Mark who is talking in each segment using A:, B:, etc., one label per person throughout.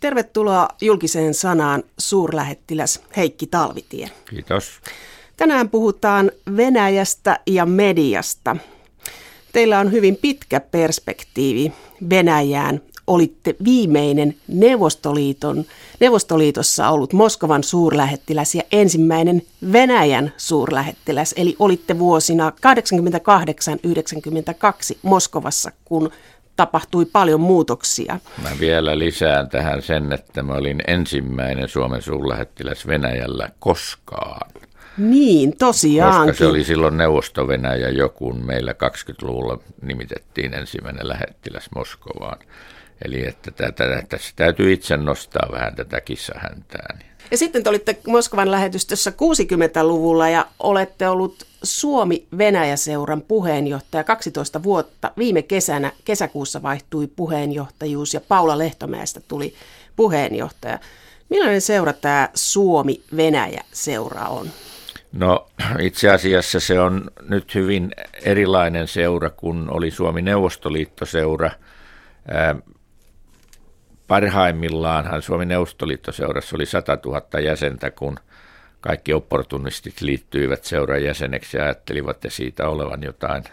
A: Tervetuloa julkiseen sanaan suurlähettiläs Heikki Talvitie.
B: Kiitos.
A: Tänään puhutaan Venäjästä ja mediasta. Teillä on hyvin pitkä perspektiivi Venäjään. Olitte viimeinen Neuvostoliiton, Neuvostoliitossa ollut Moskovan suurlähettiläs ja ensimmäinen Venäjän suurlähettiläs. Eli olitte vuosina 88-92 Moskovassa, kun tapahtui paljon muutoksia.
B: Mä vielä lisään tähän sen, että mä olin ensimmäinen Suomen suurlähettiläs Venäjällä koskaan.
A: Niin, tosiaankin.
B: Koska se oli silloin Neuvosto-Venäjä jo, kun meillä 20-luvulla nimitettiin ensimmäinen lähettiläs Moskovaan. Eli että tätä, tässä täytyy itse nostaa vähän tätä kissahäntää.
A: Ja sitten te olitte Moskovan lähetystössä 60-luvulla ja olette ollut Suomi-Venäjä-seuran puheenjohtaja 12 vuotta. Viime kesänä, kesäkuussa vaihtui puheenjohtajuus ja Paula Lehtomäestä tuli puheenjohtaja. Millainen seura tämä Suomi-Venäjä-seura on?
B: No itse asiassa se on nyt hyvin erilainen seura kuin oli Suomi-Neuvostoliitto-seura. Parhaimmillaanhan Suomi Neuvostoliittoseurassa oli 100 000 jäsentä, kun kaikki opportunistit liittyivät seuran jäseneksi ja ajattelivat että siitä olevan jotain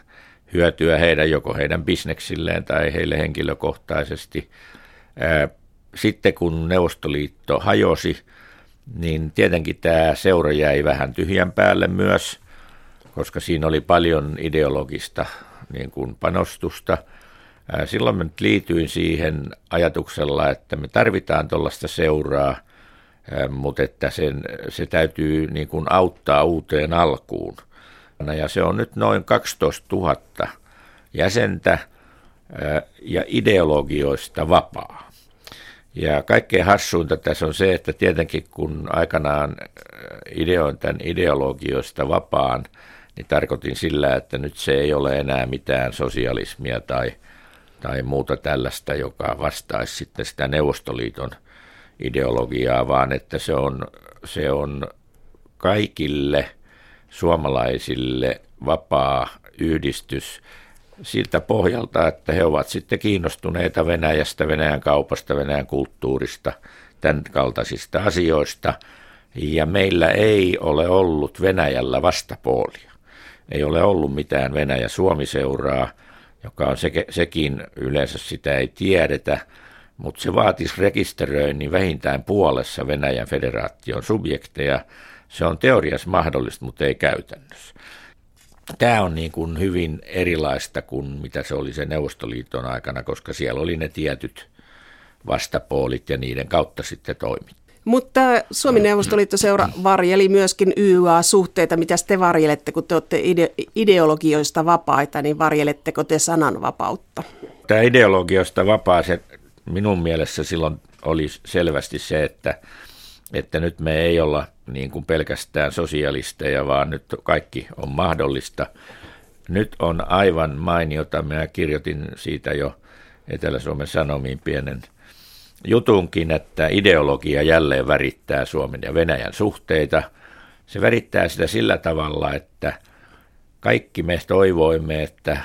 B: hyötyä heidän, joko heidän bisneksilleen tai heille henkilökohtaisesti. Sitten kun Neuvostoliitto hajosi, niin tietenkin tämä seura jäi vähän tyhjän päälle myös, koska siinä oli paljon ideologista niin kuin panostusta – Silloin mä nyt liityin siihen ajatuksella, että me tarvitaan tuollaista seuraa, mutta että sen, se täytyy niin kuin auttaa uuteen alkuun. Ja se on nyt noin 12 000 jäsentä ja ideologioista vapaa. Ja kaikkein hassuinta tässä on se, että tietenkin kun aikanaan ideoin tämän ideologioista vapaan, niin tarkoitin sillä, että nyt se ei ole enää mitään sosialismia tai – tai muuta tällaista, joka vastaisi sitten sitä Neuvostoliiton ideologiaa, vaan että se on, se on kaikille suomalaisille vapaa yhdistys siltä pohjalta, että he ovat sitten kiinnostuneita Venäjästä, Venäjän kaupasta, Venäjän kulttuurista, tämän kaltaisista asioista. Ja meillä ei ole ollut Venäjällä vastapuolia. Ei ole ollut mitään Venäjä-Suomi-seuraa – joka on se, sekin yleensä sitä ei tiedetä, mutta se vaatisi rekisteröinnin vähintään puolessa Venäjän federaation subjekteja. Se on teoriassa mahdollista, mutta ei käytännössä. Tämä on niin kuin hyvin erilaista kuin mitä se oli se Neuvostoliiton aikana, koska siellä oli ne tietyt vastapuolit ja niiden kautta sitten toimittiin.
A: Mutta Suomen Neuvostoliittoseura varjeli myöskin YYA-suhteita. Mitä te varjelette, kun te olette ide- ideologioista vapaita, niin varjeletteko te sananvapautta?
B: Tämä ideologioista vapaa, se minun mielessä silloin oli selvästi se, että, että nyt me ei olla niin kuin pelkästään sosialisteja, vaan nyt kaikki on mahdollista. Nyt on aivan mainiota, mä kirjoitin siitä jo Etelä-Suomen Sanomiin pienen – jutunkin, että ideologia jälleen värittää Suomen ja Venäjän suhteita. Se värittää sitä sillä tavalla, että kaikki me toivoimme, että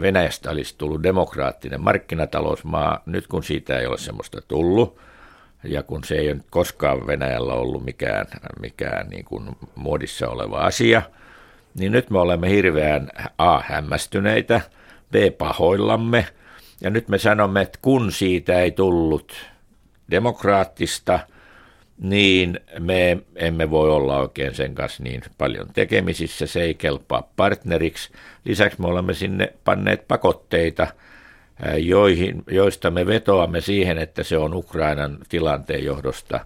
B: Venäjästä olisi tullut demokraattinen markkinatalousmaa. Nyt kun siitä ei ole semmoista tullut, ja kun se ei ole koskaan Venäjällä ollut mikään, mikään niin kuin muodissa oleva asia, niin nyt me olemme hirveän A. hämmästyneitä, B. pahoillamme – ja nyt me sanomme, että kun siitä ei tullut demokraattista, niin me emme voi olla oikein sen kanssa niin paljon tekemisissä, se ei kelpaa partneriksi. Lisäksi me olemme sinne panneet pakotteita, joihin, joista me vetoamme siihen, että se on Ukrainan tilanteen johdosta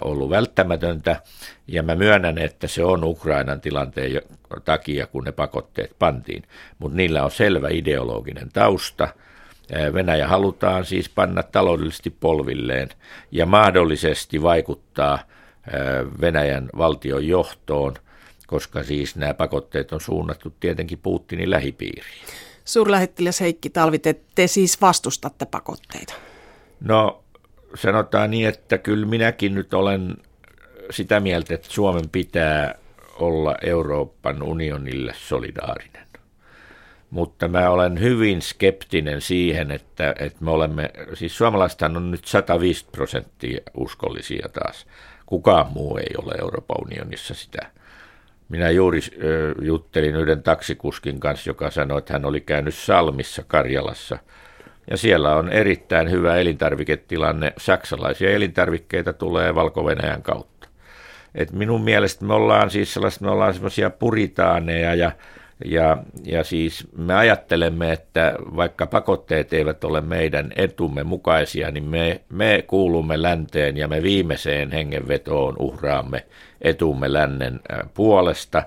B: ollut välttämätöntä, ja mä myönnän, että se on Ukrainan tilanteen takia, kun ne pakotteet pantiin, mutta niillä on selvä ideologinen tausta – Venäjä halutaan siis panna taloudellisesti polvilleen ja mahdollisesti vaikuttaa Venäjän valtion johtoon, koska siis nämä pakotteet on suunnattu tietenkin Putinin lähipiiriin.
A: Suurlähettiläs Heikki Talvi, te, te siis vastustatte pakotteita?
B: No sanotaan niin, että kyllä minäkin nyt olen sitä mieltä, että Suomen pitää olla Euroopan unionille solidaarinen. Mutta mä olen hyvin skeptinen siihen, että, että me olemme, siis suomalaisethan on nyt 105 prosenttia uskollisia taas. Kukaan muu ei ole Euroopan unionissa sitä. Minä juuri juttelin yhden taksikuskin kanssa, joka sanoi, että hän oli käynyt Salmissa Karjalassa. Ja siellä on erittäin hyvä elintarviketilanne. Saksalaisia elintarvikkeita tulee valko kautta. Et minun mielestä me ollaan siis semmoisia puritaaneja ja ja, ja siis me ajattelemme, että vaikka pakotteet eivät ole meidän etumme mukaisia, niin me, me kuulumme länteen ja me viimeiseen hengenvetoon uhraamme etumme lännen puolesta,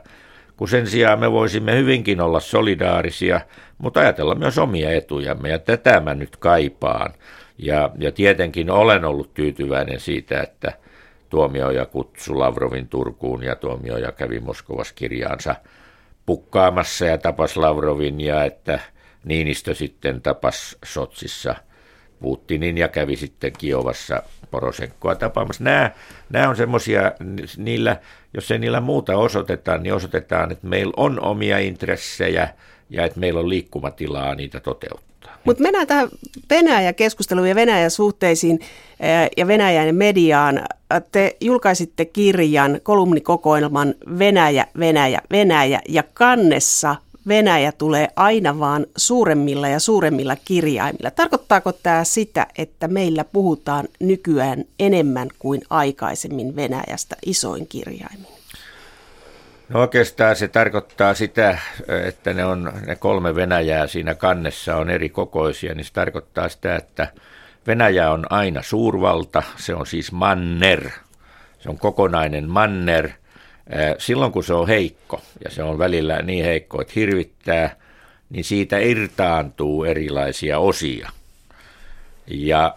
B: kun sen sijaan me voisimme hyvinkin olla solidaarisia, mutta ajatella myös omia etujamme, ja tätä mä nyt kaipaan. Ja, ja tietenkin olen ollut tyytyväinen siitä, että tuomioja kutsui Lavrovin Turkuun ja tuomioja kävi Moskovassa kirjaansa – pukkaamassa ja tapas Lavrovin ja että Niinistö sitten tapas Sotsissa Putinin ja kävi sitten Kiovassa Porosenkoa tapaamassa. Nämä, nämä on semmoisia, niillä, jos ei niillä muuta osoitetaan, niin osoitetaan, että meillä on omia intressejä ja että meillä on liikkumatilaa niitä toteuttaa.
A: Mutta mennään tähän Venäjä-keskusteluun ja Venäjä-suhteisiin eh, ja Venäjän mediaan te julkaisitte kirjan, kolumnikokoelman Venäjä, Venäjä, Venäjä ja kannessa Venäjä tulee aina vaan suuremmilla ja suuremmilla kirjaimilla. Tarkoittaako tämä sitä, että meillä puhutaan nykyään enemmän kuin aikaisemmin Venäjästä isoin kirjaimin?
B: No oikeastaan se tarkoittaa sitä, että ne, on, ne kolme Venäjää siinä kannessa on eri kokoisia, niin se tarkoittaa sitä, että – Venäjä on aina suurvalta, se on siis manner, se on kokonainen manner. Silloin kun se on heikko, ja se on välillä niin heikko, että hirvittää, niin siitä irtaantuu erilaisia osia. Ja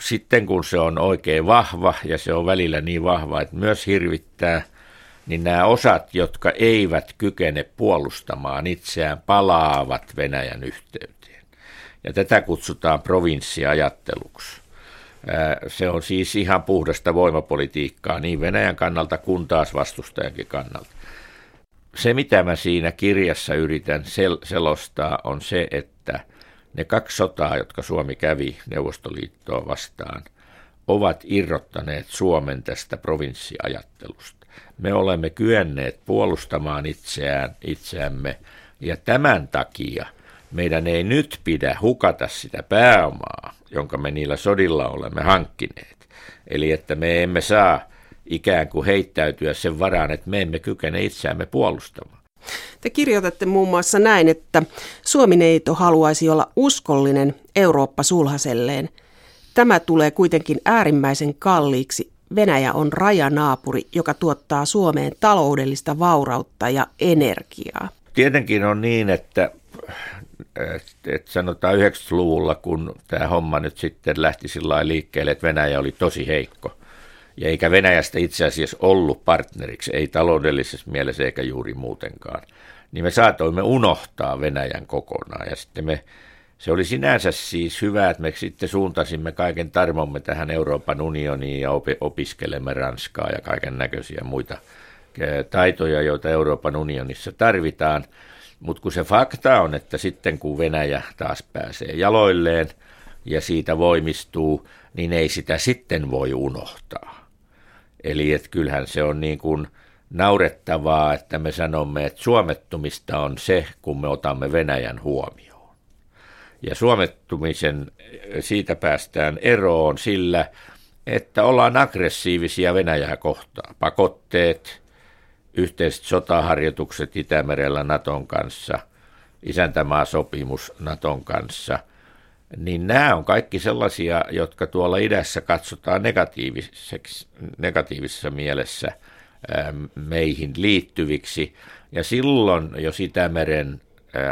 B: sitten kun se on oikein vahva, ja se on välillä niin vahva, että myös hirvittää, niin nämä osat, jotka eivät kykene puolustamaan itseään, palaavat Venäjän yhteyteen. Ja tätä kutsutaan provinssiajatteluksi. Se on siis ihan puhdasta voimapolitiikkaa niin Venäjän kannalta kuin taas vastustajankin kannalta. Se, mitä mä siinä kirjassa yritän sel- selostaa, on se, että ne kaksi sotaa, jotka Suomi kävi Neuvostoliittoa vastaan, ovat irrottaneet Suomen tästä provinssiajattelusta. Me olemme kyenneet puolustamaan itseään, itseämme, ja tämän takia – meidän ei nyt pidä hukata sitä pääomaa, jonka me niillä sodilla olemme hankkineet. Eli että me emme saa ikään kuin heittäytyä sen varaan, että me emme kykene itseämme puolustamaan.
A: Te kirjoitatte muun muassa näin, että Suomi-neito haluaisi olla uskollinen Eurooppa sulhaselleen. Tämä tulee kuitenkin äärimmäisen kalliiksi. Venäjä on rajanaapuri, joka tuottaa Suomeen taloudellista vaurautta ja energiaa.
B: Tietenkin on niin, että että sanotaan 90-luvulla, kun tämä homma nyt sitten lähti sillä liikkeelle, että Venäjä oli tosi heikko. Ja eikä Venäjästä itse asiassa ollut partneriksi, ei taloudellisessa mielessä eikä juuri muutenkaan. Niin me saatoimme unohtaa Venäjän kokonaan. Ja sitten me, se oli sinänsä siis hyvä, että me sitten suuntasimme kaiken tarmomme tähän Euroopan unioniin ja opiskelemme Ranskaa ja kaiken näköisiä muita taitoja, joita Euroopan unionissa tarvitaan – mutta kun se fakta on, että sitten kun Venäjä taas pääsee jaloilleen ja siitä voimistuu, niin ei sitä sitten voi unohtaa. Eli että kyllähän se on niin kuin naurettavaa, että me sanomme, että suomettumista on se, kun me otamme Venäjän huomioon. Ja suomettumisen siitä päästään eroon sillä, että ollaan aggressiivisia Venäjää kohtaan. Pakotteet, yhteiset sotaharjoitukset Itämerellä Naton kanssa, isäntämaasopimus Naton kanssa, niin nämä on kaikki sellaisia, jotka tuolla idässä katsotaan negatiivisessa mielessä meihin liittyviksi. Ja silloin, jos Itämeren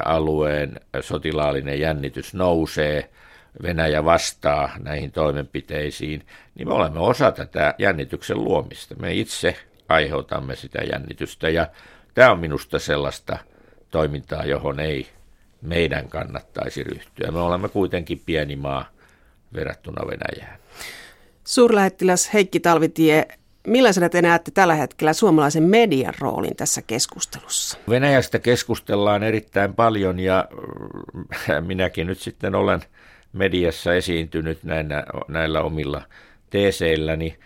B: alueen sotilaallinen jännitys nousee, Venäjä vastaa näihin toimenpiteisiin, niin me olemme osa tätä jännityksen luomista. Me itse aiheutamme sitä jännitystä. Ja tämä on minusta sellaista toimintaa, johon ei meidän kannattaisi ryhtyä. Me olemme kuitenkin pieni maa verrattuna Venäjään.
A: Suurlähettiläs Heikki Talvitie, millaisena te näette tällä hetkellä suomalaisen median roolin tässä keskustelussa?
B: Venäjästä keskustellaan erittäin paljon ja minäkin nyt sitten olen mediassa esiintynyt näillä, näillä omilla teeseilläni.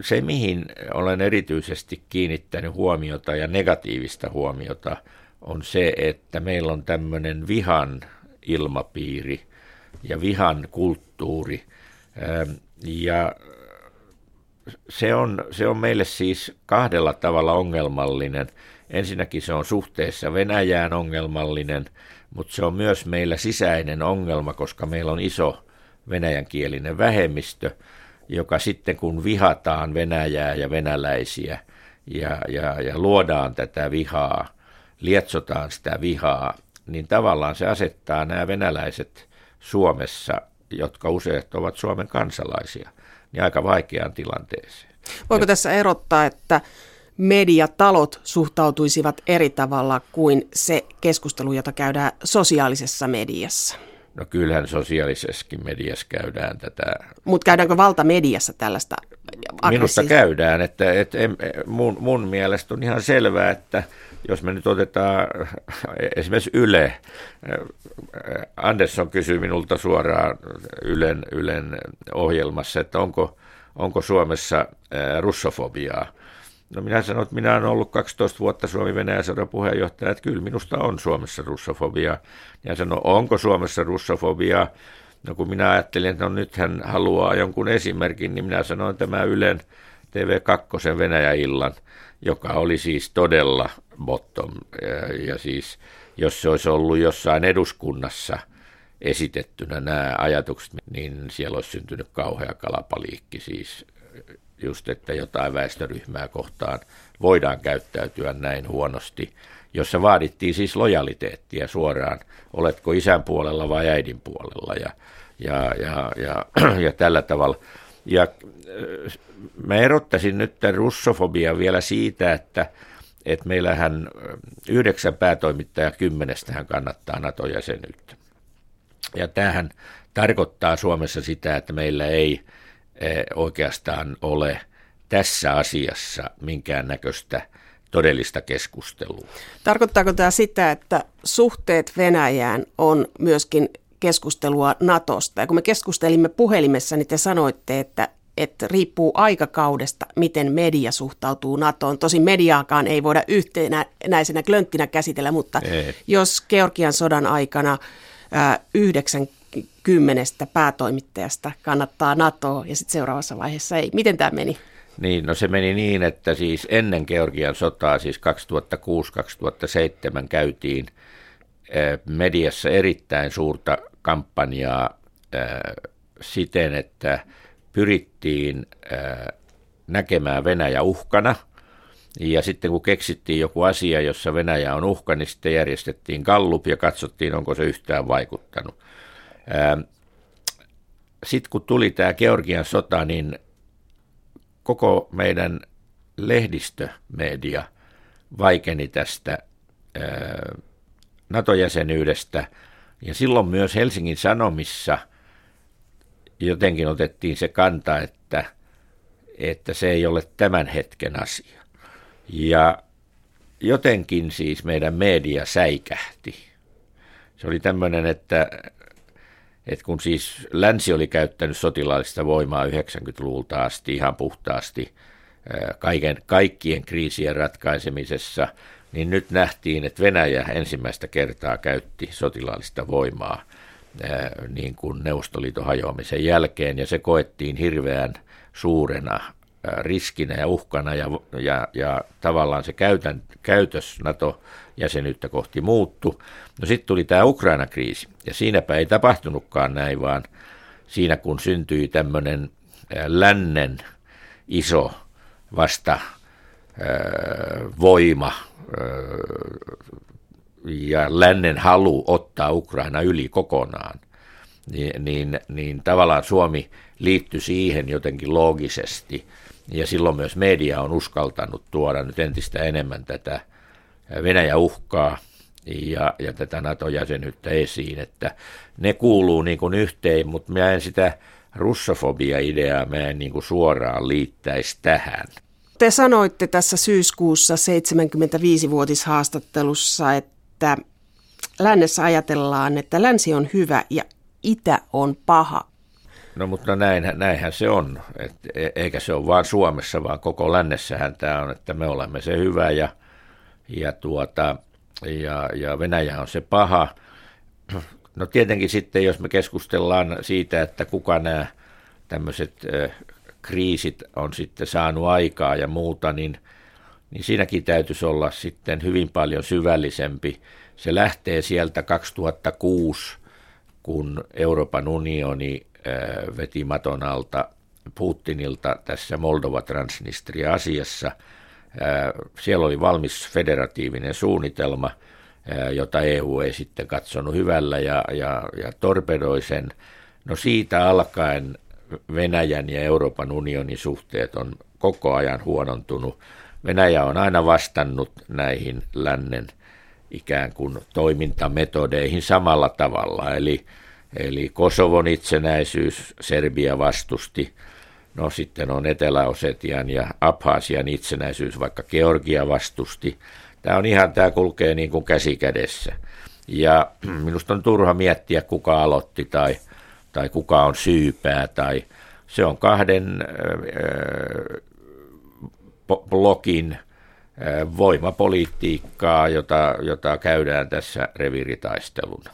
B: Se, mihin olen erityisesti kiinnittänyt huomiota ja negatiivista huomiota, on se, että meillä on tämmöinen vihan ilmapiiri ja vihan kulttuuri. Ja se on, se on meille siis kahdella tavalla ongelmallinen. Ensinnäkin se on suhteessa Venäjään ongelmallinen, mutta se on myös meillä sisäinen ongelma, koska meillä on iso venäjänkielinen vähemmistö, joka sitten kun vihataan Venäjää ja venäläisiä ja, ja, ja luodaan tätä vihaa, lietsotaan sitä vihaa, niin tavallaan se asettaa nämä venäläiset Suomessa, jotka useat ovat Suomen kansalaisia, niin aika vaikeaan tilanteeseen.
A: Voiko tässä erottaa, että mediatalot suhtautuisivat eri tavalla kuin se keskustelu, jota käydään sosiaalisessa mediassa?
B: No kyllähän sosiaalisessakin mediassa käydään tätä.
A: Mutta käydäänkö valtamediassa tällaista
B: Minusta käydään, että, että mun, mun mielestä on ihan selvää, että jos me nyt otetaan esimerkiksi Yle, Andersson kysyi minulta suoraan Ylen, Ylen ohjelmassa, että onko, onko Suomessa russofobiaa. No minä sanoin, että minä olen ollut 12 vuotta Suomi Venäjä sodan puheenjohtaja, että kyllä minusta on Suomessa russofobia. Ja sanoi, onko Suomessa russofobia? No kun minä ajattelin, että no nyt hän haluaa jonkun esimerkin, niin minä sanoin tämä Ylen TV2 Venäjä-illan, joka oli siis todella bottom. Ja, siis jos se olisi ollut jossain eduskunnassa esitettynä nämä ajatukset, niin siellä olisi syntynyt kauhea kalapaliikki siis just, että jotain väestöryhmää kohtaan voidaan käyttäytyä näin huonosti, jossa vaadittiin siis lojaliteettia suoraan, oletko isän puolella vai äidin puolella ja, ja, ja, ja, ja tällä tavalla. Ja äh, mä erottaisin nyt tämän russofobia vielä siitä, että, että meillähän äh, yhdeksän päätoimittajaa kymmenestähän kannattaa NATO-jäsenyyttä. Ja tämähän tarkoittaa Suomessa sitä, että meillä ei Eh, oikeastaan ole tässä asiassa minkäännäköistä todellista keskustelua.
A: Tarkoittaako tämä sitä, että suhteet Venäjään on myöskin keskustelua Natosta? Ja kun me keskustelimme puhelimessa, niin te sanoitte, että, että riippuu aikakaudesta, miten media suhtautuu NATOon. Tosin mediaakaan ei voida yhtenäisenä klönttinä käsitellä, mutta ei. jos Georgian sodan aikana yhdeksän kymmenestä päätoimittajasta kannattaa NATOa ja sitten seuraavassa vaiheessa ei. Miten tämä meni?
B: Niin, no se meni niin, että siis ennen Georgian sotaa, siis 2006-2007 käytiin eh, mediassa erittäin suurta kampanjaa eh, siten, että pyrittiin eh, näkemään Venäjä uhkana. Ja sitten kun keksittiin joku asia, jossa Venäjä on uhka, niin sitten järjestettiin gallup ja katsottiin, onko se yhtään vaikuttanut. Sitten kun tuli tämä Georgian sota, niin koko meidän lehdistömedia vaikeni tästä NATO-jäsenyydestä. Ja silloin myös Helsingin Sanomissa jotenkin otettiin se kanta, että, että se ei ole tämän hetken asia. Ja jotenkin siis meidän media säikähti. Se oli tämmöinen, että et kun siis länsi oli käyttänyt sotilaallista voimaa 90-luvulta asti ihan puhtaasti kaiken, kaikkien kriisien ratkaisemisessa, niin nyt nähtiin, että Venäjä ensimmäistä kertaa käytti sotilaallista voimaa niin kuin Neuvostoliiton hajoamisen jälkeen, ja se koettiin hirveän suurena riskinä ja uhkana, ja, ja, ja tavallaan se käytän, käytös NATO-jäsenyyttä kohti muuttu. No sitten tuli tämä Ukraina-kriisi, ja siinäpä ei tapahtunutkaan näin, vaan siinä kun syntyi tämmöinen lännen iso vasta voima ja lännen halu ottaa Ukraina yli kokonaan, niin, niin, niin tavallaan Suomi liittyi siihen jotenkin loogisesti. Ja silloin myös media on uskaltanut tuoda nyt entistä enemmän tätä Venäjä uhkaa ja, ja tätä NATO-jäsenyyttä esiin, että ne kuuluu niin kuin yhteen, mutta minä en sitä russofobia-ideaa mä en niin kuin suoraan liittäisi tähän.
A: Te sanoitte tässä syyskuussa 75-vuotishaastattelussa, että lännessä ajatellaan, että länsi on hyvä ja itä on paha.
B: No mutta näinhän, näinhän se on, Et, e, eikä se ole vain Suomessa, vaan koko lännessähän tämä on, että me olemme se hyvä ja, ja, tuota, ja, ja Venäjä on se paha. No tietenkin sitten, jos me keskustellaan siitä, että kuka nämä tämmöiset kriisit on sitten saanut aikaa ja muuta, niin, niin siinäkin täytyisi olla sitten hyvin paljon syvällisempi. Se lähtee sieltä 2006, kun Euroopan unioni veti maton alta Putinilta tässä Moldova-Transnistria-asiassa. Siellä oli valmis federatiivinen suunnitelma, jota EU ei sitten katsonut hyvällä ja, ja, ja torpedoi sen. No siitä alkaen Venäjän ja Euroopan unionin suhteet on koko ajan huonontunut. Venäjä on aina vastannut näihin lännen ikään kuin toimintametodeihin samalla tavalla, eli, eli Kosovon itsenäisyys Serbia vastusti, no sitten on Etelä-Osetian ja Abhasian itsenäisyys, vaikka Georgia vastusti. Tämä on ihan, tämä kulkee niin kuin käsi kädessä. Ja minusta on turha miettiä, kuka aloitti tai – tai kuka on syypää, tai se on kahden blokin voimapolitiikkaa, jota, jota käydään tässä reviritaisteluna.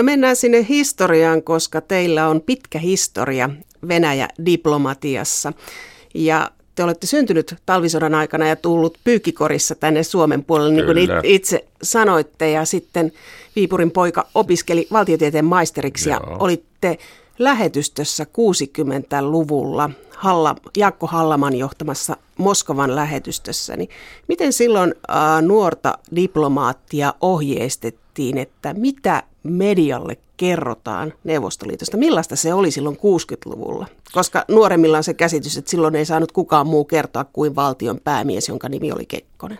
A: No mennään sinne historiaan, koska teillä on pitkä historia Venäjä-diplomatiassa. Ja te olette syntynyt talvisodan aikana ja tullut pyykkikorissa tänne Suomen puolelle, niin kuin itse sanoitte. Ja sitten Viipurin poika opiskeli valtiotieteen maisteriksi Joo. ja olitte lähetystössä 60-luvulla Halla, Jaakko Hallaman johtamassa Moskovan lähetystössä. Niin miten silloin ä, nuorta diplomaattia ohjeistettiin, että mitä medialle kerrotaan Neuvostoliitosta? Millaista se oli silloin 60-luvulla? Koska nuoremmilla on se käsitys, että silloin ei saanut kukaan muu kertoa kuin valtion päämies, jonka nimi oli Kekkonen.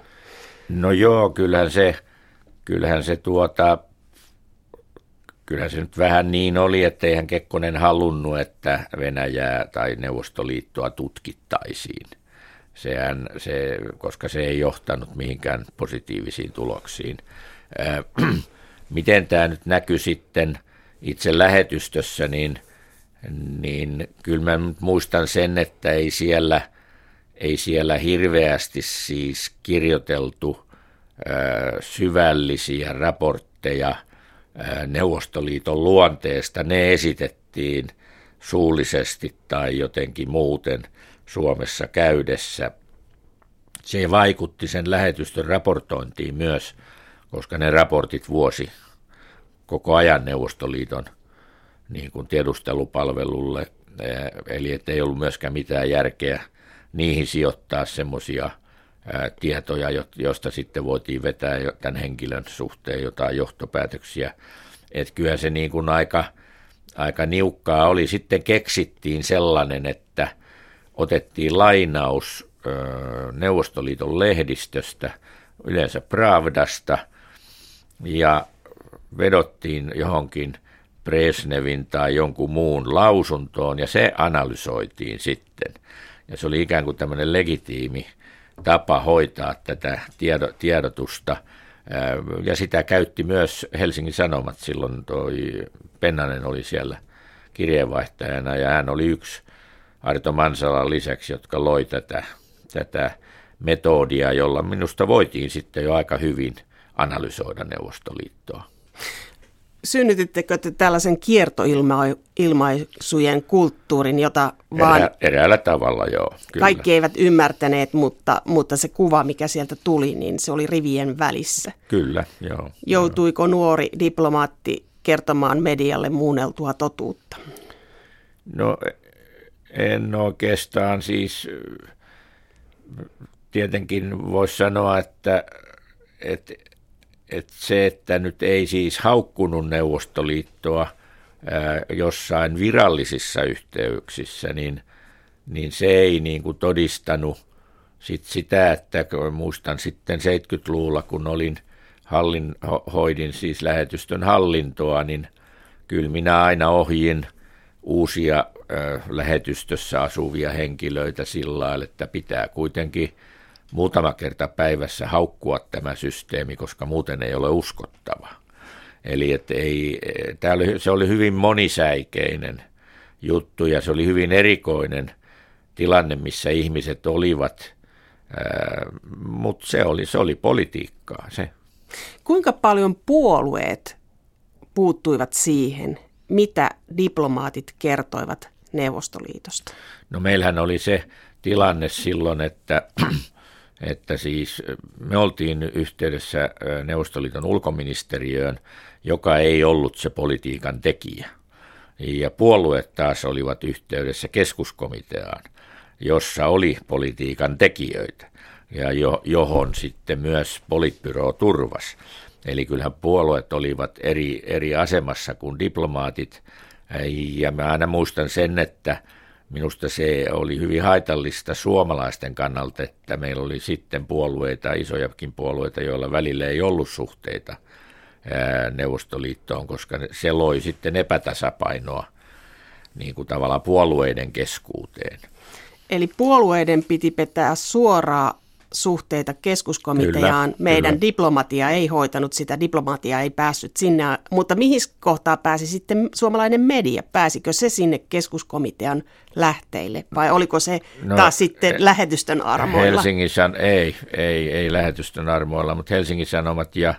B: No joo, kyllähän se, kyllähän se tuota, kyllähän se nyt vähän niin oli, että eihän Kekkonen halunnut, että Venäjää tai Neuvostoliittoa tutkittaisiin. Sehän, se, koska se ei johtanut mihinkään positiivisiin tuloksiin. Äh, miten tämä nyt näkyy sitten itse lähetystössä, niin, niin kyllä mä nyt muistan sen, että ei siellä, ei siellä hirveästi siis kirjoiteltu äh, syvällisiä raportteja – Neuvostoliiton luonteesta. Ne esitettiin suullisesti tai jotenkin muuten Suomessa käydessä. Se vaikutti sen lähetystön raportointiin myös, koska ne raportit vuosi koko ajan Neuvostoliiton niin kuin tiedustelupalvelulle, eli ettei ollut myöskään mitään järkeä niihin sijoittaa semmoisia tietoja, joista sitten voitiin vetää tämän henkilön suhteen jotain johtopäätöksiä. Että kyllä se niin kuin aika, aika niukkaa oli. Sitten keksittiin sellainen, että otettiin lainaus Neuvostoliiton lehdistöstä, yleensä Pravdasta, ja vedottiin johonkin Presnevin tai jonkun muun lausuntoon, ja se analysoitiin sitten. Ja se oli ikään kuin tämmöinen legitiimi tapa hoitaa tätä tiedotusta. Ja sitä käytti myös Helsingin Sanomat silloin, toi Pennanen oli siellä kirjeenvaihtajana ja hän oli yksi Arto Mansalan lisäksi, jotka loi tätä, tätä metodia, jolla minusta voitiin sitten jo aika hyvin analysoida Neuvostoliittoa
A: synnytittekö te tällaisen kiertoilmaisujen kulttuurin, jota vaan... Erä,
B: eräällä tavalla, joo.
A: Kyllä. Kaikki eivät ymmärtäneet, mutta, mutta se kuva, mikä sieltä tuli, niin se oli rivien välissä.
B: Kyllä, joo.
A: Joutuiko nuori diplomaatti kertomaan medialle muunneltua totuutta?
B: No en oikeastaan siis... Tietenkin voisi sanoa, että, että että se, että nyt ei siis haukkunut Neuvostoliittoa ää, jossain virallisissa yhteyksissä, niin, niin se ei niin kuin todistanut sit sitä, että muistan sitten 70-luvulla, kun olin hallin, hoidin siis lähetystön hallintoa, niin kyllä minä aina ohjin uusia lähetystössä asuvia henkilöitä sillä lailla, että pitää kuitenkin muutama kerta päivässä haukkua tämä systeemi, koska muuten ei ole uskottava. Eli että ei, oli, se oli hyvin monisäikeinen juttu ja se oli hyvin erikoinen tilanne, missä ihmiset olivat, mutta se oli, se oli politiikkaa se.
A: Kuinka paljon puolueet puuttuivat siihen, mitä diplomaatit kertoivat Neuvostoliitosta?
B: No meillähän oli se tilanne silloin, että, että siis me oltiin yhteydessä Neuvostoliiton ulkoministeriöön, joka ei ollut se politiikan tekijä. Ja puolueet taas olivat yhteydessä keskuskomiteaan, jossa oli politiikan tekijöitä ja jo, johon sitten myös politbyro turvas. Eli kyllähän puolueet olivat eri, eri asemassa kuin diplomaatit. Ja mä aina muistan sen, että minusta se oli hyvin haitallista suomalaisten kannalta, että meillä oli sitten puolueita, isojakin puolueita, joilla välillä ei ollut suhteita Neuvostoliittoon, koska se loi sitten epätasapainoa niin kuin tavallaan puolueiden keskuuteen.
A: Eli puolueiden piti pitää suoraa suhteita keskuskomiteaan. Kyllä, Meidän kyllä. diplomatia ei hoitanut sitä, diplomatia ei päässyt sinne, mutta mihin kohtaa pääsi sitten suomalainen media? Pääsikö se sinne keskuskomitean lähteille vai oliko se no, taas sitten eh, lähetystön armoilla?
B: Helsingin san, ei, ei, ei lähetystön armoilla, mutta Helsingin Sanomat ja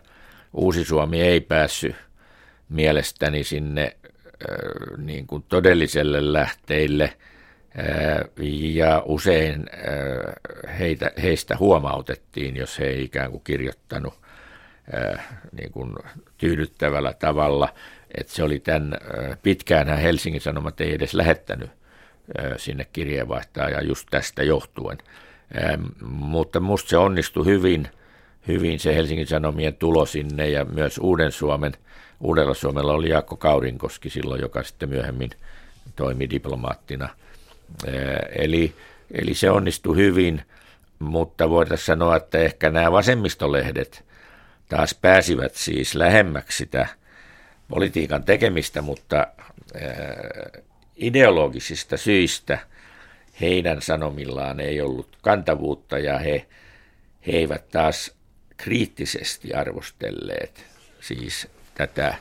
B: Uusi Suomi ei päässyt mielestäni sinne äh, niin kuin todelliselle lähteille – ja usein heitä, heistä huomautettiin, jos he ei ikään kuin kirjoittanut niin kuin tyydyttävällä tavalla. Että se oli tämän, pitkään Helsingin Sanomat ei edes lähettänyt sinne kirjeenvaihtajaa just tästä johtuen. Mutta musta se onnistui hyvin, hyvin se Helsingin Sanomien tulo sinne ja myös Uuden Suomen, Uudella Suomella oli Jaakko Kaurinkoski silloin, joka sitten myöhemmin toimi diplomaattina – Eli, eli se onnistui hyvin, mutta voitaisiin sanoa, että ehkä nämä vasemmistolehdet taas pääsivät siis lähemmäksi sitä politiikan tekemistä, mutta ideologisista syistä heidän sanomillaan ei ollut kantavuutta ja he, he eivät taas kriittisesti arvostelleet siis tätä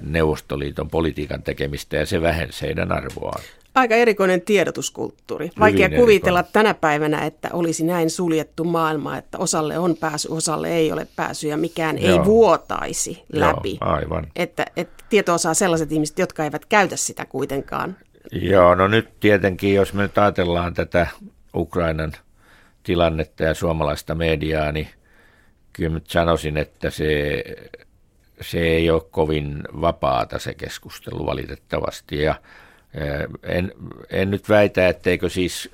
B: Neuvostoliiton politiikan tekemistä ja se vähensi heidän arvoaan.
A: Aika erikoinen tiedotuskulttuuri. Vaikea Hyvin kuvitella erikoinen. tänä päivänä, että olisi näin suljettu maailma, että osalle on pääsy, osalle ei ole pääsy ja mikään Joo. ei vuotaisi läpi.
B: Joo, aivan.
A: Että, että tietoa saa sellaiset ihmiset, jotka eivät käytä sitä kuitenkaan.
B: Joo, no nyt tietenkin, jos me nyt ajatellaan tätä Ukrainan tilannetta ja suomalaista mediaa, niin kyllä nyt sanoisin, että se, se ei ole kovin vapaata se keskustelu valitettavasti. Ja en, en nyt väitä, etteikö siis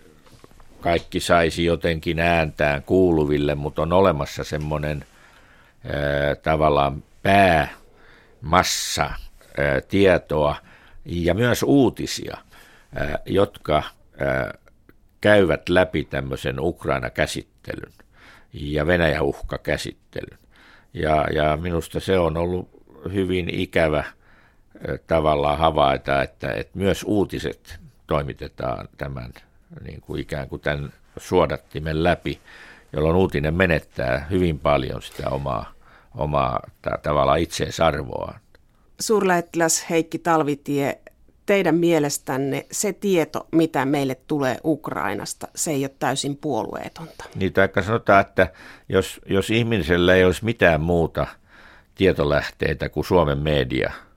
B: kaikki saisi jotenkin ääntään kuuluville, mutta on olemassa semmoinen tavallaan päämassa ää, tietoa ja myös uutisia, jotka käyvät läpi tämmöisen Ukraina-käsittelyn ja Venäjä-uhka-käsittelyn. Ja, ja minusta se on ollut hyvin ikävä – tavallaan havaita, että, että myös uutiset toimitetaan tämän niin kuin ikään kuin tämän suodattimen läpi, jolloin uutinen menettää hyvin paljon sitä omaa, omaa tavallaan itseisarvoaan.
A: Suurlähettiläs Heikki Talvitie, teidän mielestänne se tieto, mitä meille tulee Ukrainasta, se ei ole täysin puolueetonta?
B: Niin, taikka sanotaan, että jos, jos ihmisellä ei olisi mitään muuta tietolähteitä kuin Suomen media –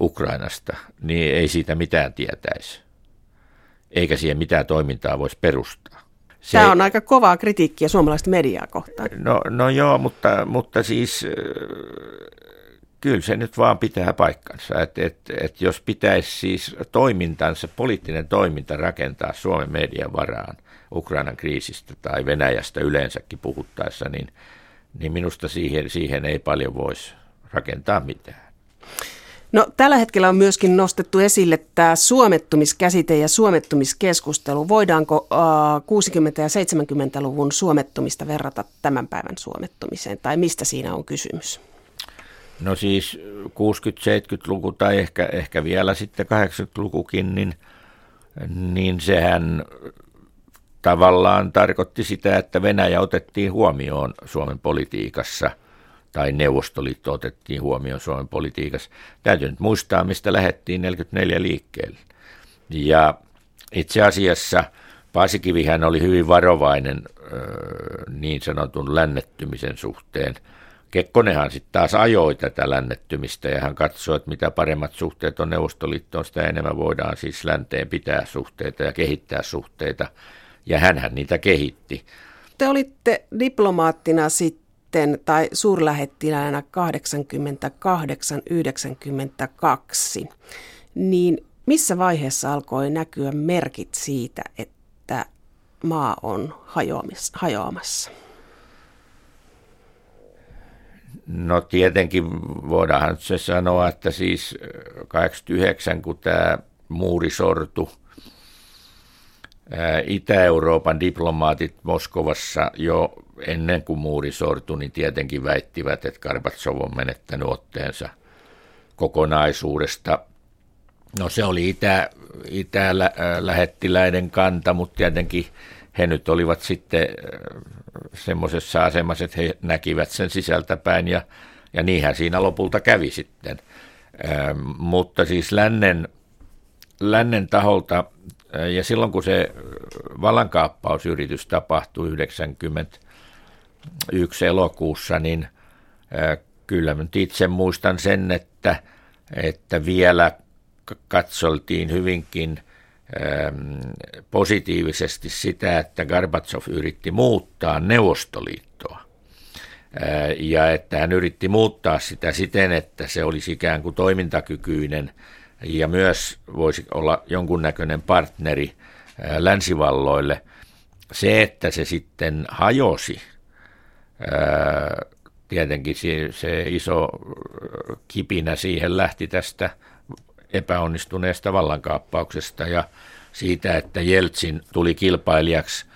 B: Ukrainasta, niin ei siitä mitään tietäisi. Eikä siihen mitään toimintaa voisi perustaa.
A: Se Tämä on aika kovaa kritiikkiä suomalaista mediaa kohtaan.
B: No, no joo, mutta, mutta siis kyllä se nyt vaan pitää paikkansa. Että et, et jos pitäisi siis toimintansa, poliittinen toiminta rakentaa Suomen median varaan Ukrainan kriisistä tai Venäjästä yleensäkin puhuttaessa, niin, niin minusta siihen, siihen ei paljon voisi rakentaa mitään.
A: No, tällä hetkellä on myöskin nostettu esille tämä suomettumiskäsite ja suomettumiskeskustelu. Voidaanko uh, 60- ja 70-luvun suomettumista verrata tämän päivän suomettumiseen, tai mistä siinä on kysymys?
B: No siis 60-70-luku tai ehkä, ehkä vielä sitten 80-lukukin, niin niin sehän tavallaan tarkoitti sitä, että Venäjä otettiin huomioon Suomen politiikassa tai Neuvostoliitto otettiin huomioon Suomen politiikassa. Täytyy nyt muistaa, mistä lähdettiin 44 liikkeelle. Ja itse asiassa Paasikivihän oli hyvin varovainen niin sanotun lännettymisen suhteen. Kekkonenhan sitten taas ajoi tätä lännettymistä ja hän katsoi, että mitä paremmat suhteet on Neuvostoliittoon, sitä enemmän voidaan siis länteen pitää suhteita ja kehittää suhteita. Ja hänhän niitä kehitti.
A: Te olitte diplomaattina sitten tai suurlähettiläänä 88-92. Niin missä vaiheessa alkoi näkyä merkit siitä, että maa on hajoamassa?
B: No tietenkin voidaan se sanoa, että siis 89, kun tämä muuri sortu, Itä-Euroopan diplomaatit Moskovassa jo ennen kuin muuri sortui, niin tietenkin väittivät, että Karbatsov on menettänyt otteensa kokonaisuudesta. No se oli itä, itä-lähettiläiden kanta, mutta tietenkin he nyt olivat sitten semmoisessa asemassa, että he näkivät sen sisältäpäin ja, ja niinhän siinä lopulta kävi sitten. Mutta siis lännen, lännen taholta ja silloin kun se vallankaappausyritys tapahtui 91 elokuussa, niin kyllä nyt itse muistan sen, että, että vielä katsoltiin hyvinkin positiivisesti sitä, että Gorbachev yritti muuttaa Neuvostoliittoa. Ja että hän yritti muuttaa sitä siten, että se olisi ikään kuin toimintakykyinen – ja myös voisi olla jonkunnäköinen partneri länsivalloille. Se, että se sitten hajosi, tietenkin se iso kipinä siihen lähti tästä epäonnistuneesta vallankaappauksesta ja siitä, että Jeltsin tuli kilpailijaksi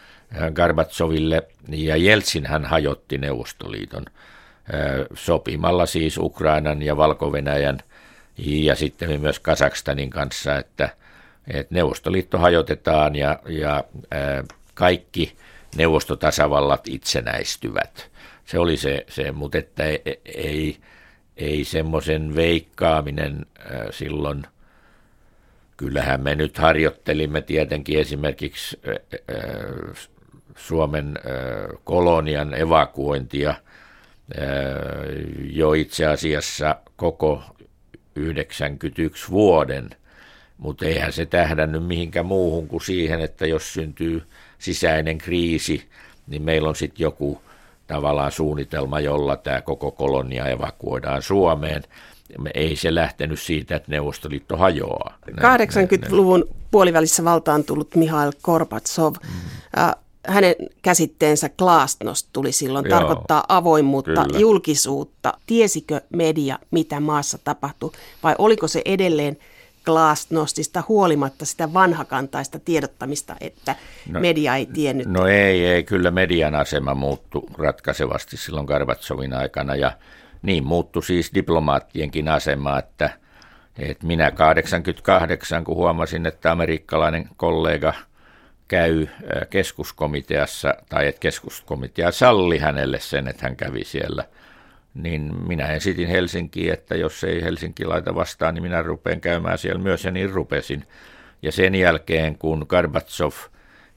B: Garbatsoville ja Jeltsin hän hajotti Neuvostoliiton sopimalla siis Ukrainan ja Valko-Venäjän – ja sitten myös Kasakstanin kanssa, että, että Neuvostoliitto hajotetaan ja, ja kaikki neuvostotasavallat itsenäistyvät. Se oli se, se mutta että ei, ei, ei semmoisen veikkaaminen silloin, kyllähän me nyt harjoittelimme tietenkin esimerkiksi Suomen kolonian evakuointia jo itse asiassa koko 91 vuoden, mutta eihän se tähdännyt mihinkään muuhun kuin siihen, että jos syntyy sisäinen kriisi, niin meillä on sitten joku tavallaan suunnitelma, jolla tämä koko kolonia evakuoidaan Suomeen. Ei se lähtenyt siitä, että Neuvostoliitto hajoaa.
A: 80-luvun puolivälissä valtaan tullut Mihail Gorbatsov. Mm hänen käsitteensä glasnost tuli silloin, Joo, tarkoittaa avoimuutta, kyllä. julkisuutta. Tiesikö media, mitä maassa tapahtui, vai oliko se edelleen glasnostista huolimatta sitä vanhakantaista tiedottamista, että no, media ei tiennyt?
B: No ei, ei, kyllä median asema muuttui ratkaisevasti silloin Gorbatsovin aikana, ja niin muuttui siis diplomaattienkin asema, että, että minä 88, kun huomasin, että amerikkalainen kollega – käy keskuskomiteassa, tai että keskuskomitea salli hänelle sen, että hän kävi siellä, niin minä esitin Helsinkiin, että jos ei Helsinki laita vastaan, niin minä rupean käymään siellä myös, ja niin rupesin. Ja sen jälkeen, kun Gorbatsov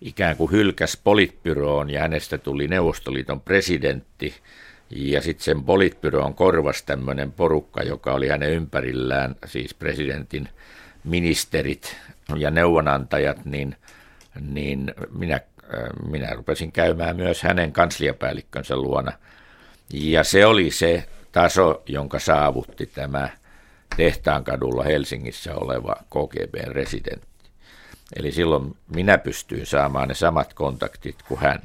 B: ikään kuin hylkäs politbyroon ja hänestä tuli Neuvostoliiton presidentti, ja sitten sen politbyroon korvasi tämmöinen porukka, joka oli hänen ympärillään, siis presidentin ministerit ja neuvonantajat, niin – niin minä, äh, minä rupesin käymään myös hänen kansliapäällikkönsä luona. Ja se oli se taso, jonka saavutti tämä Tehtaankadulla Helsingissä oleva KGB-residentti. Eli silloin minä pystyin saamaan ne samat kontaktit kuin hän.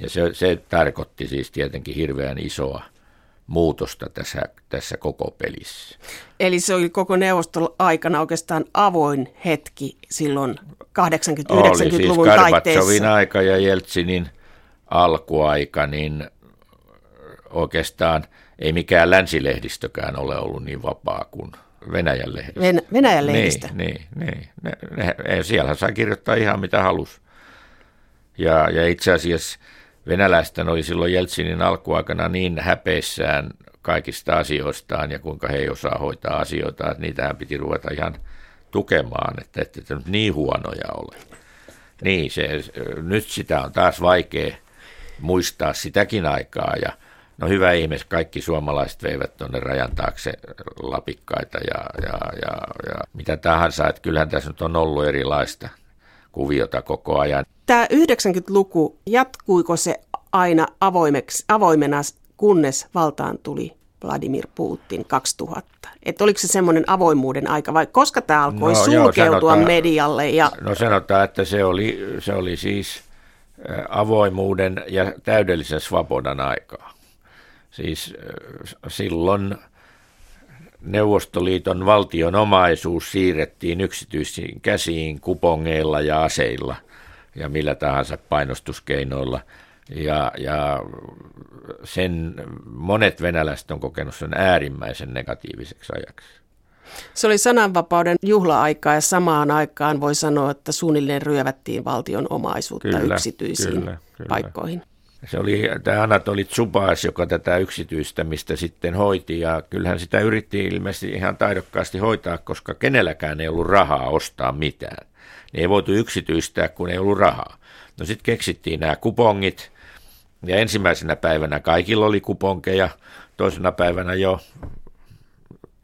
B: Ja se, se tarkoitti siis tietenkin hirveän isoa muutosta tässä, tässä koko pelissä.
A: Eli se oli koko neuvoston aikana oikeastaan avoin hetki silloin 80-90-luvun
B: siis taitteessa. aika ja Jeltsinin alkuaika, niin oikeastaan ei mikään länsilehdistökään ole ollut niin vapaa kuin Venäjän lehdistä.
A: Ven, Venäjän lehdistä?
B: Niin, niin, niin. Ne, ne, ne, siellä sai kirjoittaa ihan mitä halusi. Ja, ja itse asiassa venäläisten oli silloin Jeltsinin alkuaikana niin häpeissään kaikista asioistaan ja kuinka he ei osaa hoitaa asioita, että niitähän piti ruveta ihan tukemaan, että ette nyt niin huonoja ole. Niin, se, nyt sitä on taas vaikea muistaa sitäkin aikaa ja no hyvä ihmis, kaikki suomalaiset veivät tuonne rajan taakse lapikkaita ja, ja, ja, ja mitä tahansa, että kyllähän tässä nyt on ollut erilaista kuviota koko ajan.
A: Tämä 90-luku, jatkuiko se aina avoimeksi, avoimena, kunnes valtaan tuli Vladimir Putin 2000? Että oliko se semmoinen avoimuuden aika vai koska tämä alkoi no, sulkeutua joo, sanotaan, medialle? Ja...
B: No sanotaan, että se oli, se oli siis avoimuuden ja täydellisen svapodan aikaa. Siis silloin Neuvostoliiton valtion omaisuus siirrettiin yksityisiin käsiin kupongeilla ja aseilla ja millä tahansa painostuskeinoilla. Ja, ja sen monet venäläiset on kokenut sen äärimmäisen negatiiviseksi ajaksi.
A: Se oli sananvapauden juhla-aikaa ja samaan aikaan voi sanoa, että suunnilleen ryövättiin valtion omaisuutta kyllä, yksityisiin kyllä, kyllä. paikkoihin.
B: Se oli tämä Anatoli Tsubas, joka tätä yksityistämistä sitten hoiti ja kyllähän sitä yritti ilmeisesti ihan taidokkaasti hoitaa, koska kenelläkään ei ollut rahaa ostaa mitään. Niin ei voitu yksityistää, kun ei ollut rahaa. No sitten keksittiin nämä kupongit ja ensimmäisenä päivänä kaikilla oli kuponkeja, toisena päivänä jo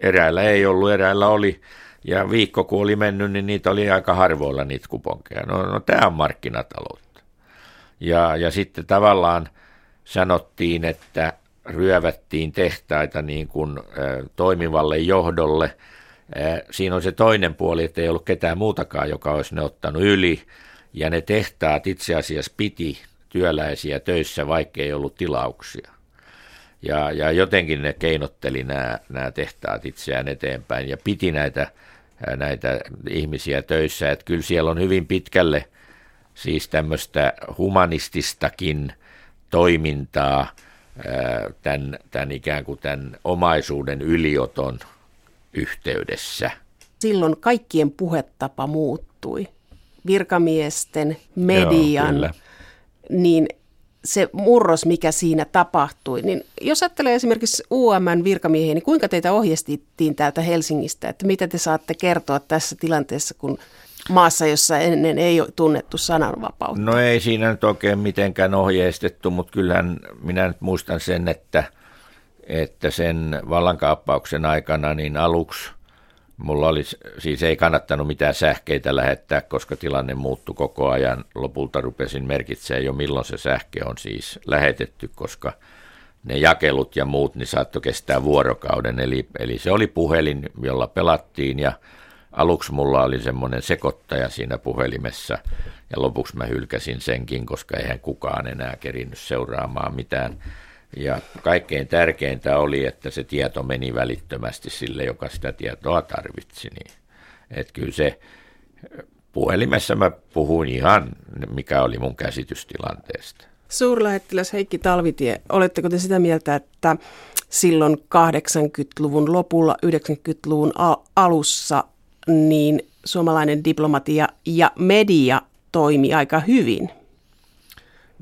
B: eräillä ei ollut, eräillä oli. Ja viikko kun oli mennyt, niin niitä oli aika harvoilla niitä kuponkeja. No, no tämä on markkinataloutta. Ja, ja sitten tavallaan sanottiin, että ryövättiin tehtaita niin kuin, ä, toimivalle johdolle. Ä, siinä on se toinen puoli, että ei ollut ketään muutakaan, joka olisi ne ottanut yli. Ja ne tehtaat itse asiassa piti työläisiä töissä, vaikka ei ollut tilauksia. Ja, ja jotenkin ne keinotteli nämä, nämä tehtaat itseään eteenpäin ja piti näitä, näitä ihmisiä töissä. Että kyllä siellä on hyvin pitkälle siis tämmöistä humanististakin toimintaa tämän, tämän ikään kuin tämän omaisuuden ylioton yhteydessä.
A: Silloin kaikkien puhetapa muuttui. Virkamiesten, median, Joo, niin se murros, mikä siinä tapahtui, niin jos ajattelee esimerkiksi UMN virkamiehiä, niin kuinka teitä ohjeistettiin täältä Helsingistä, että mitä te saatte kertoa tässä tilanteessa, kun maassa, jossa ennen ei ole tunnettu sananvapautta?
B: No ei siinä nyt oikein mitenkään ohjeistettu, mutta kyllähän minä nyt muistan sen, että, että sen vallankaappauksen aikana niin aluksi – Mulla oli, siis ei kannattanut mitään sähkeitä lähettää, koska tilanne muuttui koko ajan. Lopulta rupesin merkitsemään jo milloin se sähke on siis lähetetty, koska ne jakelut ja muut niin saattoi kestää vuorokauden. Eli, eli se oli puhelin, jolla pelattiin ja aluksi mulla oli semmoinen sekoittaja siinä puhelimessa ja lopuksi mä hylkäsin senkin, koska eihän kukaan enää kerinnyt seuraamaan mitään ja kaikkein tärkeintä oli, että se tieto meni välittömästi sille, joka sitä tietoa tarvitsi. Niin. Että kyllä se puhelimessa mä puhuin ihan, mikä oli mun käsitys tilanteesta.
A: Suurlähettiläs Heikki Talvitie, oletteko te sitä mieltä, että silloin 80-luvun lopulla, 90-luvun alussa, niin suomalainen diplomatia ja media toimi aika hyvin?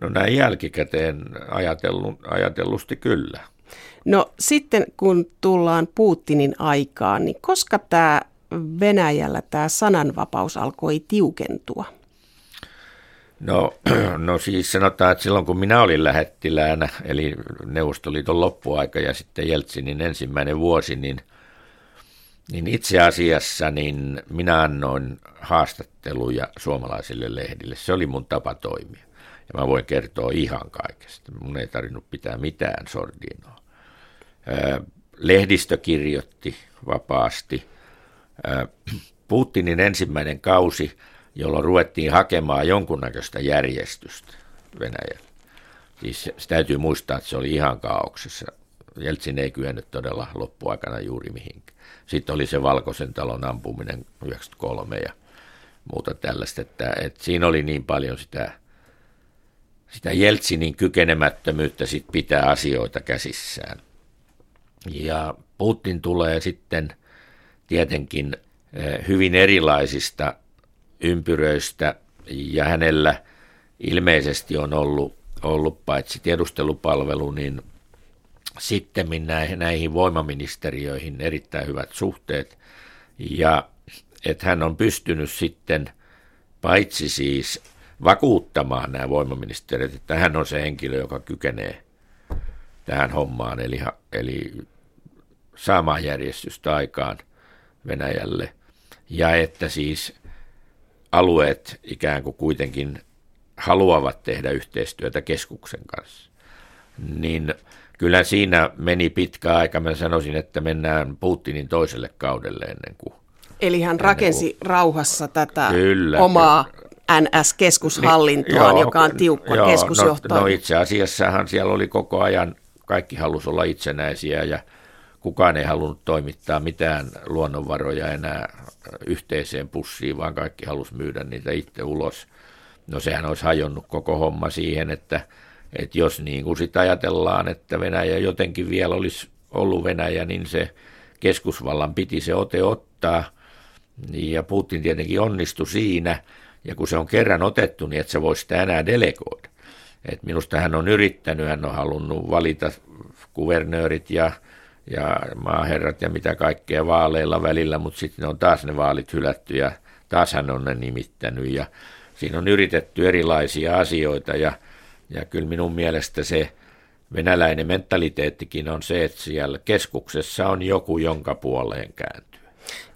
B: No näin jälkikäteen ajatellu, ajatellusti kyllä.
A: No sitten kun tullaan Putinin aikaan, niin koska tämä Venäjällä tämä sananvapaus alkoi tiukentua?
B: No, no siis sanotaan, että silloin kun minä olin lähettiläänä, eli Neuvostoliiton loppuaika ja sitten Jeltsinin ensimmäinen vuosi, niin, niin itse asiassa niin minä annoin haastatteluja suomalaisille lehdille. Se oli mun tapa toimia. Ja mä voin kertoa ihan kaikesta. Mun ei tarvinnut pitää mitään sordinoa. Lehdistö kirjoitti vapaasti. Putinin ensimmäinen kausi, jolloin ruvettiin hakemaan jonkunnäköistä järjestystä Venäjällä. Siis se täytyy muistaa, että se oli ihan kaauksessa. Jeltsin ei kyennyt todella loppuaikana juuri mihinkään. Sitten oli se Valkoisen talon ampuminen 93 ja muuta tällaista, että, että siinä oli niin paljon sitä sitä Jeltsinin kykenemättömyyttä sit pitää asioita käsissään. Ja Putin tulee sitten tietenkin hyvin erilaisista ympyröistä ja hänellä ilmeisesti on ollut, ollut paitsi tiedustelupalvelu, niin sitten näihin voimaministeriöihin erittäin hyvät suhteet ja että hän on pystynyt sitten paitsi siis vakuuttamaan nämä voimaministeriöt, että hän on se henkilö, joka kykenee tähän hommaan, eli, eli saamaan järjestystä aikaan Venäjälle, ja että siis alueet ikään kuin kuitenkin haluavat tehdä yhteistyötä keskuksen kanssa. Niin kyllä siinä meni pitkä aika. Mä sanoisin, että mennään Putinin toiselle kaudelle ennen kuin...
A: Eli hän rakensi kuin, rauhassa tätä kyllä, omaa NS-keskushallintoa, niin, joka on tiukka joo, keskusjohto.
B: No, no itse asiassahan siellä oli koko ajan, kaikki halusi olla itsenäisiä ja kukaan ei halunnut toimittaa mitään luonnonvaroja enää yhteiseen pussiin, vaan kaikki halusi myydä niitä itse ulos. No sehän olisi hajonnut koko homma siihen, että, että jos niin kuin sitä ajatellaan, että Venäjä jotenkin vielä olisi ollut Venäjä, niin se keskusvallan piti se ote ottaa. Ja Putin tietenkin onnistui siinä, ja kun se on kerran otettu, niin että se voisi sitä enää delegoida. Et minusta hän on yrittänyt, hän on halunnut valita kuvernöörit ja, ja maaherrat ja mitä kaikkea vaaleilla välillä, mutta sitten on taas ne vaalit hylätty ja taas hän on ne nimittänyt ja siinä on yritetty erilaisia asioita ja, ja kyllä minun mielestä se venäläinen mentaliteettikin on se, että siellä keskuksessa on joku, jonka puoleen kääntyy.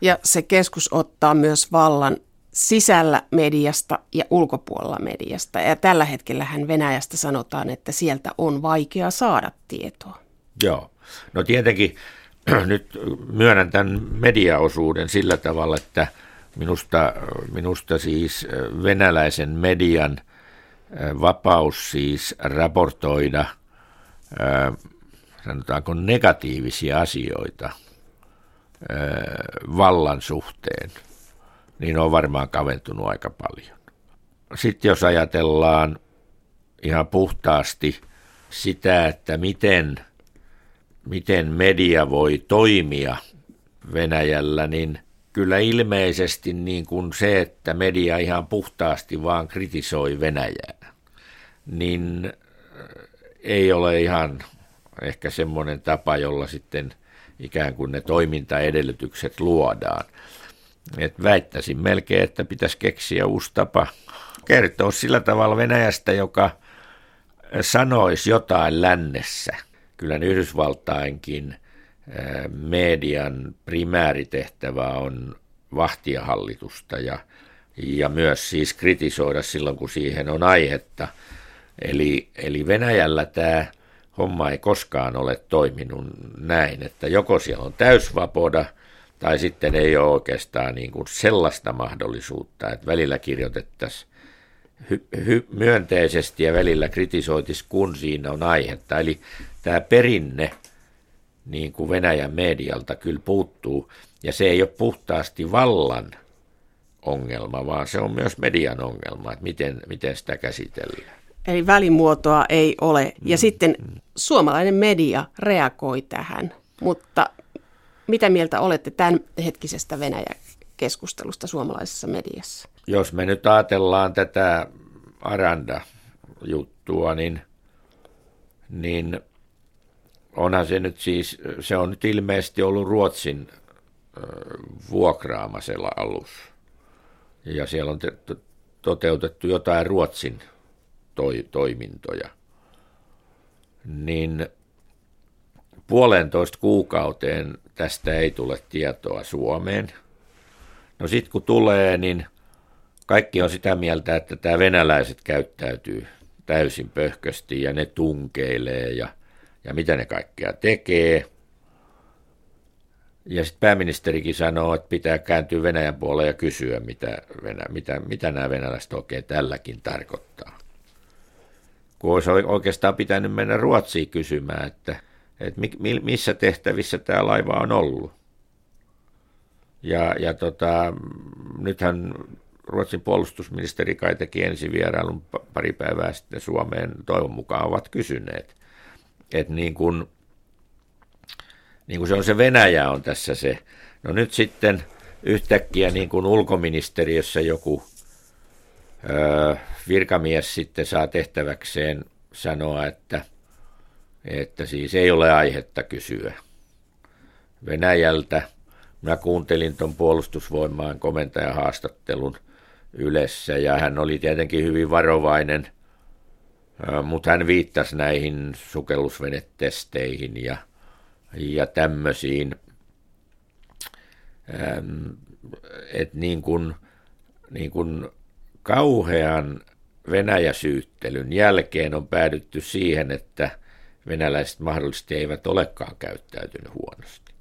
A: Ja se keskus ottaa myös vallan sisällä mediasta ja ulkopuolella mediasta. Ja tällä hetkellä hän Venäjästä sanotaan, että sieltä on vaikea saada tietoa.
B: Joo. No tietenkin nyt myönnän tämän mediaosuuden sillä tavalla, että minusta, minusta siis venäläisen median vapaus siis raportoida sanotaanko negatiivisia asioita vallan suhteen – niin on varmaan kaventunut aika paljon. Sitten jos ajatellaan ihan puhtaasti sitä, että miten, miten media voi toimia Venäjällä, niin kyllä ilmeisesti niin kuin se, että media ihan puhtaasti vaan kritisoi Venäjää, niin ei ole ihan ehkä semmoinen tapa, jolla sitten ikään kuin ne toimintaedellytykset luodaan. Et väittäisin melkein, että pitäisi keksiä uusi tapa kertoa sillä tavalla Venäjästä, joka sanoisi jotain lännessä. Kyllä Yhdysvaltainkin median primääritehtävä on vahtia hallitusta ja, ja myös siis kritisoida silloin, kun siihen on aihetta. Eli, eli Venäjällä tämä homma ei koskaan ole toiminut näin, että joko siellä on täysvapoda – tai sitten ei ole oikeastaan niin kuin sellaista mahdollisuutta, että välillä kirjoitettaisiin hy- hy- myönteisesti ja välillä kritisoitis, kun siinä on aihetta. Eli tämä perinne niin kuin Venäjän medialta kyllä puuttuu, ja se ei ole puhtaasti vallan ongelma, vaan se on myös median ongelma, että miten, miten sitä käsitellään.
A: Eli välimuotoa ei ole. Ja mm. sitten suomalainen media reagoi tähän, mutta mitä mieltä olette tämän hetkisestä Venäjä-keskustelusta suomalaisessa mediassa?
B: Jos me nyt ajatellaan tätä Aranda-juttua, niin, niin onhan se nyt siis, se on nyt ilmeisesti ollut Ruotsin vuokraama se alus. Ja siellä on te, toteutettu jotain Ruotsin toi, toimintoja. Niin puolentoista kuukauteen tästä ei tule tietoa Suomeen. No sitten kun tulee, niin kaikki on sitä mieltä, että tämä venäläiset käyttäytyy täysin pöhkösti ja ne tunkeilee ja, ja mitä ne kaikkea tekee. Ja sitten pääministerikin sanoo, että pitää kääntyä Venäjän puolelle ja kysyä, mitä, Venä, mitä, mitä nämä venäläiset oikein tälläkin tarkoittaa. Kun olisi oikeastaan pitänyt mennä Ruotsiin kysymään, että – että missä tehtävissä tämä laiva on ollut. Ja, ja tota, nythän Ruotsin puolustusministeri kai teki ensi vierailun pari päivää sitten Suomeen, toivon mukaan ovat kysyneet. Että niin kuin, niin kuin se on se Venäjä on tässä se, No nyt sitten yhtäkkiä niin kuin ulkoministeriössä joku virkamies sitten saa tehtäväkseen sanoa, että, että siis ei ole aihetta kysyä Venäjältä. Mä kuuntelin tuon puolustusvoimaan komentajan haastattelun Ylessä ja hän oli tietenkin hyvin varovainen, mutta hän viittasi näihin sukellusvenetesteihin ja, ja tämmöisiin että niin kuin, niin kuin kauhean Venäjäsyyttelyn jälkeen on päädytty siihen, että venäläiset mahdollisesti eivät olekaan käyttäytynyt huonosti.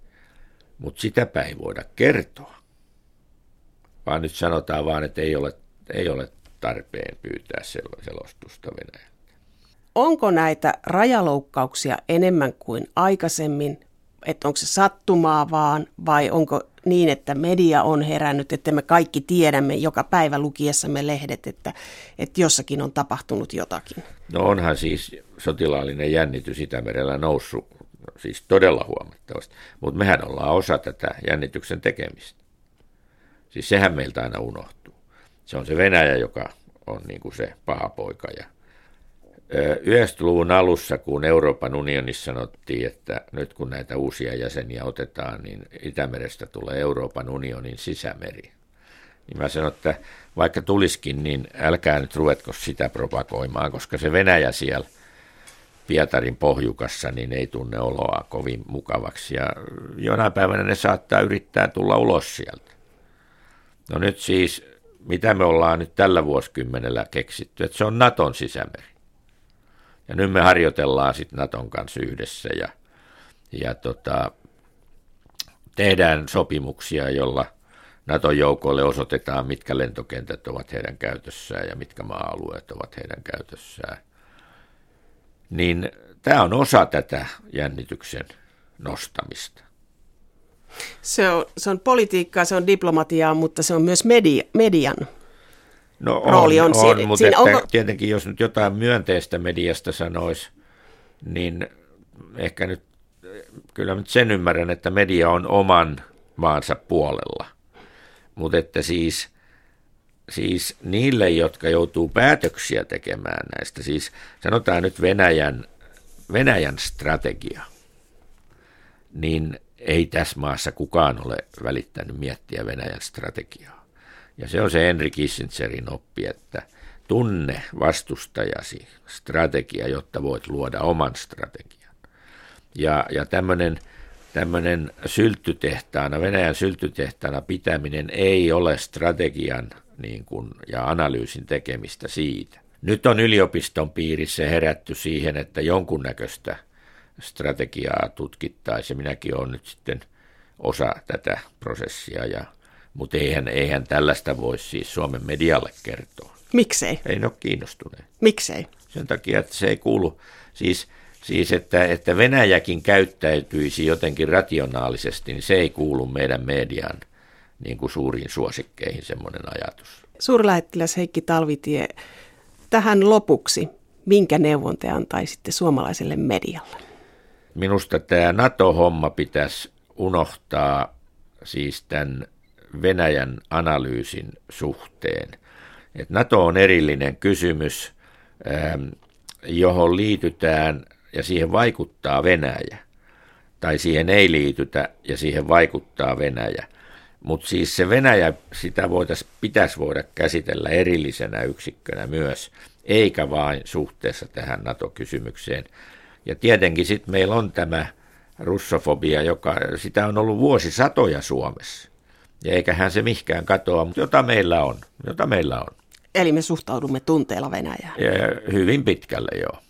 B: Mutta sitäpä ei voida kertoa, vaan nyt sanotaan vaan, että ei ole, ei ole tarpeen pyytää selostusta Venäjältä.
A: Onko näitä rajaloukkauksia enemmän kuin aikaisemmin että onko se sattumaa vaan vai onko niin, että media on herännyt, että me kaikki tiedämme joka päivä lukiessamme lehdet, että, että jossakin on tapahtunut jotakin?
B: No onhan siis sotilaallinen jännitys Itämerellä noussut siis todella huomattavasti, mutta mehän ollaan osa tätä jännityksen tekemistä. Siis sehän meiltä aina unohtuu. Se on se Venäjä, joka on niin kuin se paha poika ja 90-luvun alussa, kun Euroopan unionissa sanottiin, että nyt kun näitä uusia jäseniä otetaan, niin Itämerestä tulee Euroopan unionin sisämeri. Niin mä sanon, että vaikka tuliskin, niin älkää nyt ruvetko sitä propagoimaan, koska se Venäjä siellä Pietarin pohjukassa niin ei tunne oloa kovin mukavaksi. Ja jonain päivänä ne saattaa yrittää tulla ulos sieltä. No nyt siis, mitä me ollaan nyt tällä vuosikymmenellä keksitty, että se on Naton sisämeri. Ja nyt me harjoitellaan sitten Naton kanssa yhdessä ja, ja tota, tehdään sopimuksia, jolla Naton joukoille osoitetaan, mitkä lentokentät ovat heidän käytössään ja mitkä maa-alueet ovat heidän käytössään. Niin tämä on osa tätä jännityksen nostamista.
A: Se on, se on politiikkaa, se on diplomatiaa, mutta se on myös media, median
B: No on, rooli on, on siinä, mutta siinä, että onko... tietenkin jos nyt jotain myönteistä mediasta sanoisi, niin ehkä nyt, kyllä nyt sen ymmärrän, että media on oman maansa puolella. Mutta että siis, siis niille, jotka joutuu päätöksiä tekemään näistä, siis sanotaan nyt Venäjän, Venäjän strategia, niin ei tässä maassa kukaan ole välittänyt miettiä Venäjän strategiaa. Ja se on se Henry Kissingerin oppi, että tunne vastustajasi strategia, jotta voit luoda oman strategian. Ja, ja tämmöinen tämmöinen sylttytehtaana, Venäjän sylttytehtaana pitäminen ei ole strategian niin kuin, ja analyysin tekemistä siitä. Nyt on yliopiston piirissä herätty siihen, että jonkunnäköistä strategiaa tutkittaisiin. Minäkin olen nyt sitten osa tätä prosessia ja mutta eihän, eihän tällaista voi siis Suomen medialle kertoa.
A: Miksei?
B: Ei ne ole kiinnostuneet.
A: Miksei?
B: Sen takia, että se ei kuulu, siis, siis että, että Venäjäkin käyttäytyisi jotenkin rationaalisesti, niin se ei kuulu meidän median niin kuin suuriin suosikkeihin semmoinen ajatus.
A: Suurlähettiläs Heikki Talvitie, tähän lopuksi, minkä neuvon te antaisitte suomalaiselle medialle?
B: Minusta tämä NATO-homma pitäisi unohtaa siis tämän Venäjän analyysin suhteen. Et NATO on erillinen kysymys, ähm, johon liitytään ja siihen vaikuttaa Venäjä. Tai siihen ei liitytä ja siihen vaikuttaa Venäjä. Mutta siis se Venäjä, sitä voitais, pitäisi voida käsitellä erillisenä yksikkönä myös, eikä vain suhteessa tähän NATO-kysymykseen. Ja tietenkin sitten meillä on tämä russofobia, joka sitä on ollut vuosisatoja Suomessa. Ja eiköhän se mihkään katoa, mutta jota meillä on, jota meillä on.
A: Eli me suhtaudumme tunteella Venäjään.
B: Ja hyvin pitkälle, joo.